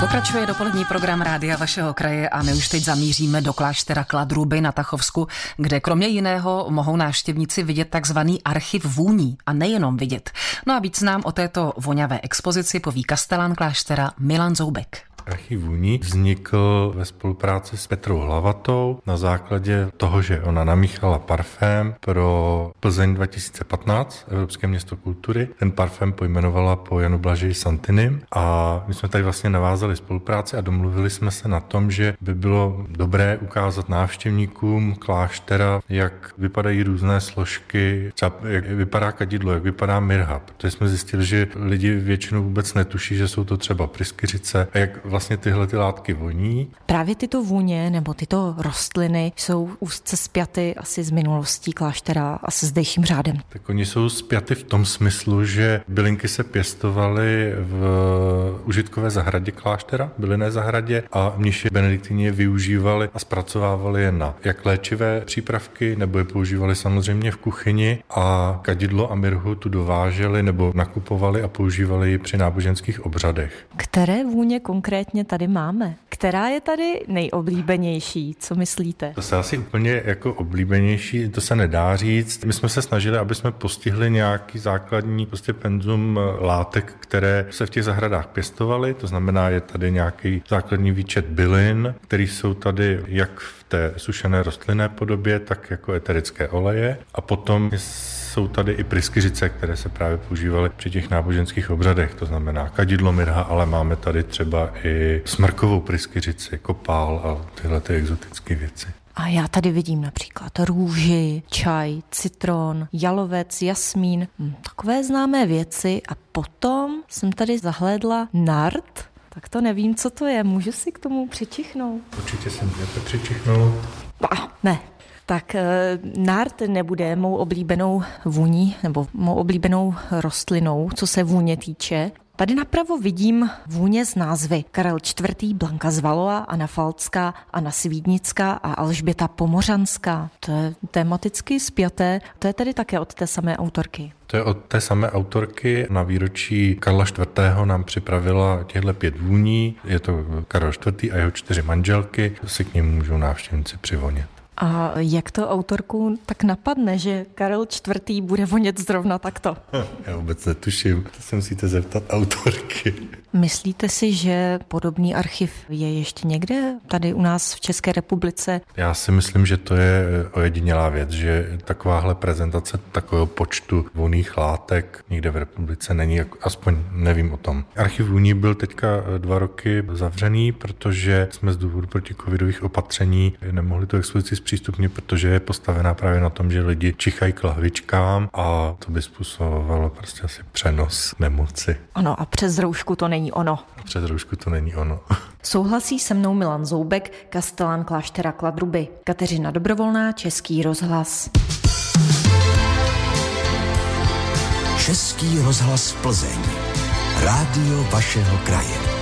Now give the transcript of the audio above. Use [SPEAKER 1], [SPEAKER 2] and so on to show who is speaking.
[SPEAKER 1] Pokračuje dopolední program Rádia vašeho kraje a my už teď zamíříme do kláštera Kladruby na Tachovsku, kde kromě jiného mohou návštěvníci vidět takzvaný archiv vůní a nejenom vidět. No a víc nám o této voňavé expozici poví kastelán kláštera Milan Zoubek.
[SPEAKER 2] Archiv Vůní vznikl ve spolupráci s Petrou Hlavatou na základě toho, že ona namíchala parfém pro Plzeň 2015, Evropské město kultury. Ten parfém pojmenovala po Janu Blažeji Santiny a my jsme tady vlastně navázali spolupráci a domluvili jsme se na tom, že by bylo dobré ukázat návštěvníkům kláštera, jak vypadají různé složky, třeba jak vypadá kadidlo, jak vypadá mirha, protože jsme zjistili, že lidi většinou vůbec netuší, že jsou to třeba pryskyřice a jak vlastně tyhle ty látky voní.
[SPEAKER 3] Právě tyto vůně nebo tyto rostliny jsou úzce spjaty asi z minulostí kláštera a se zdejším řádem.
[SPEAKER 2] Tak oni jsou spjaty v tom smyslu, že bylinky se pěstovaly v užitkové zahradě kláštera, bylinné zahradě a mniši benediktíni je využívali a zpracovávali je na jak léčivé přípravky, nebo je používali samozřejmě v kuchyni a kadidlo a mirhu tu dováželi nebo nakupovali a používali ji při náboženských obřadech.
[SPEAKER 3] Které vůně konkrétně konkrétně tady máme? Která je tady nejoblíbenější? Co myslíte?
[SPEAKER 2] To se asi úplně jako oblíbenější, to se nedá říct. My jsme se snažili, aby jsme postihli nějaký základní prostě penzum látek, které se v těch zahradách pěstovaly. To znamená, je tady nějaký základní výčet bylin, které jsou tady jak v té sušené rostlinné podobě, tak jako eterické oleje. A potom jsou tady i pryskyřice, které se právě používaly při těch náboženských obřadech, to znamená kadidlo mirha, ale máme tady třeba i smrkovou pryskyřici, kopál a tyhle ty exotické věci.
[SPEAKER 3] A já tady vidím například růži, čaj, citron, jalovec, jasmín, hm, takové známé věci. A potom jsem tady zahlédla nart, tak to nevím, co to je. Můžu si k tomu přičichnout?
[SPEAKER 2] Určitě se můžete přičichnout.
[SPEAKER 3] Ah, ne, tak eh, nárt nebude mou oblíbenou vůní nebo mou oblíbenou rostlinou, co se vůně týče. Tady napravo vidím vůně z názvy Karel IV., Blanka z Valoa, Anna Falcká, Anna Svídnická a Alžběta Pomořanská. To je tematicky spjaté, to je tedy také od té samé autorky.
[SPEAKER 2] To je od té samé autorky. Na výročí Karla IV. nám připravila těchto pět vůní. Je to Karel IV. a jeho čtyři manželky. Si k ním můžou návštěvníci přivonět.
[SPEAKER 3] A jak to autorku tak napadne, že Karel IV. bude vonět zrovna takto?
[SPEAKER 2] Já vůbec netuším, to se musíte zeptat autorky.
[SPEAKER 3] Myslíte si, že podobný archiv je ještě někde tady u nás v České republice?
[SPEAKER 2] Já si myslím, že to je ojedinělá věc, že takováhle prezentace takového počtu voných látek nikde v republice není, aspoň nevím o tom. Archiv vůní byl teďka dva roky zavřený, protože jsme z důvodu covidových opatření nemohli tu expozici zpřístupnit, protože je postavená právě na tom, že lidi čichají k lahvičkám a to by způsobovalo prostě asi přenos nemoci.
[SPEAKER 3] Ano, a přes roušku to není není ono.
[SPEAKER 2] Před roušku to není ono.
[SPEAKER 3] Souhlasí se mnou Milan Zoubek, kastelán kláštera Kladruby. Kateřina Dobrovolná, Český rozhlas.
[SPEAKER 4] Český rozhlas Plzeň. Rádio vašeho kraje.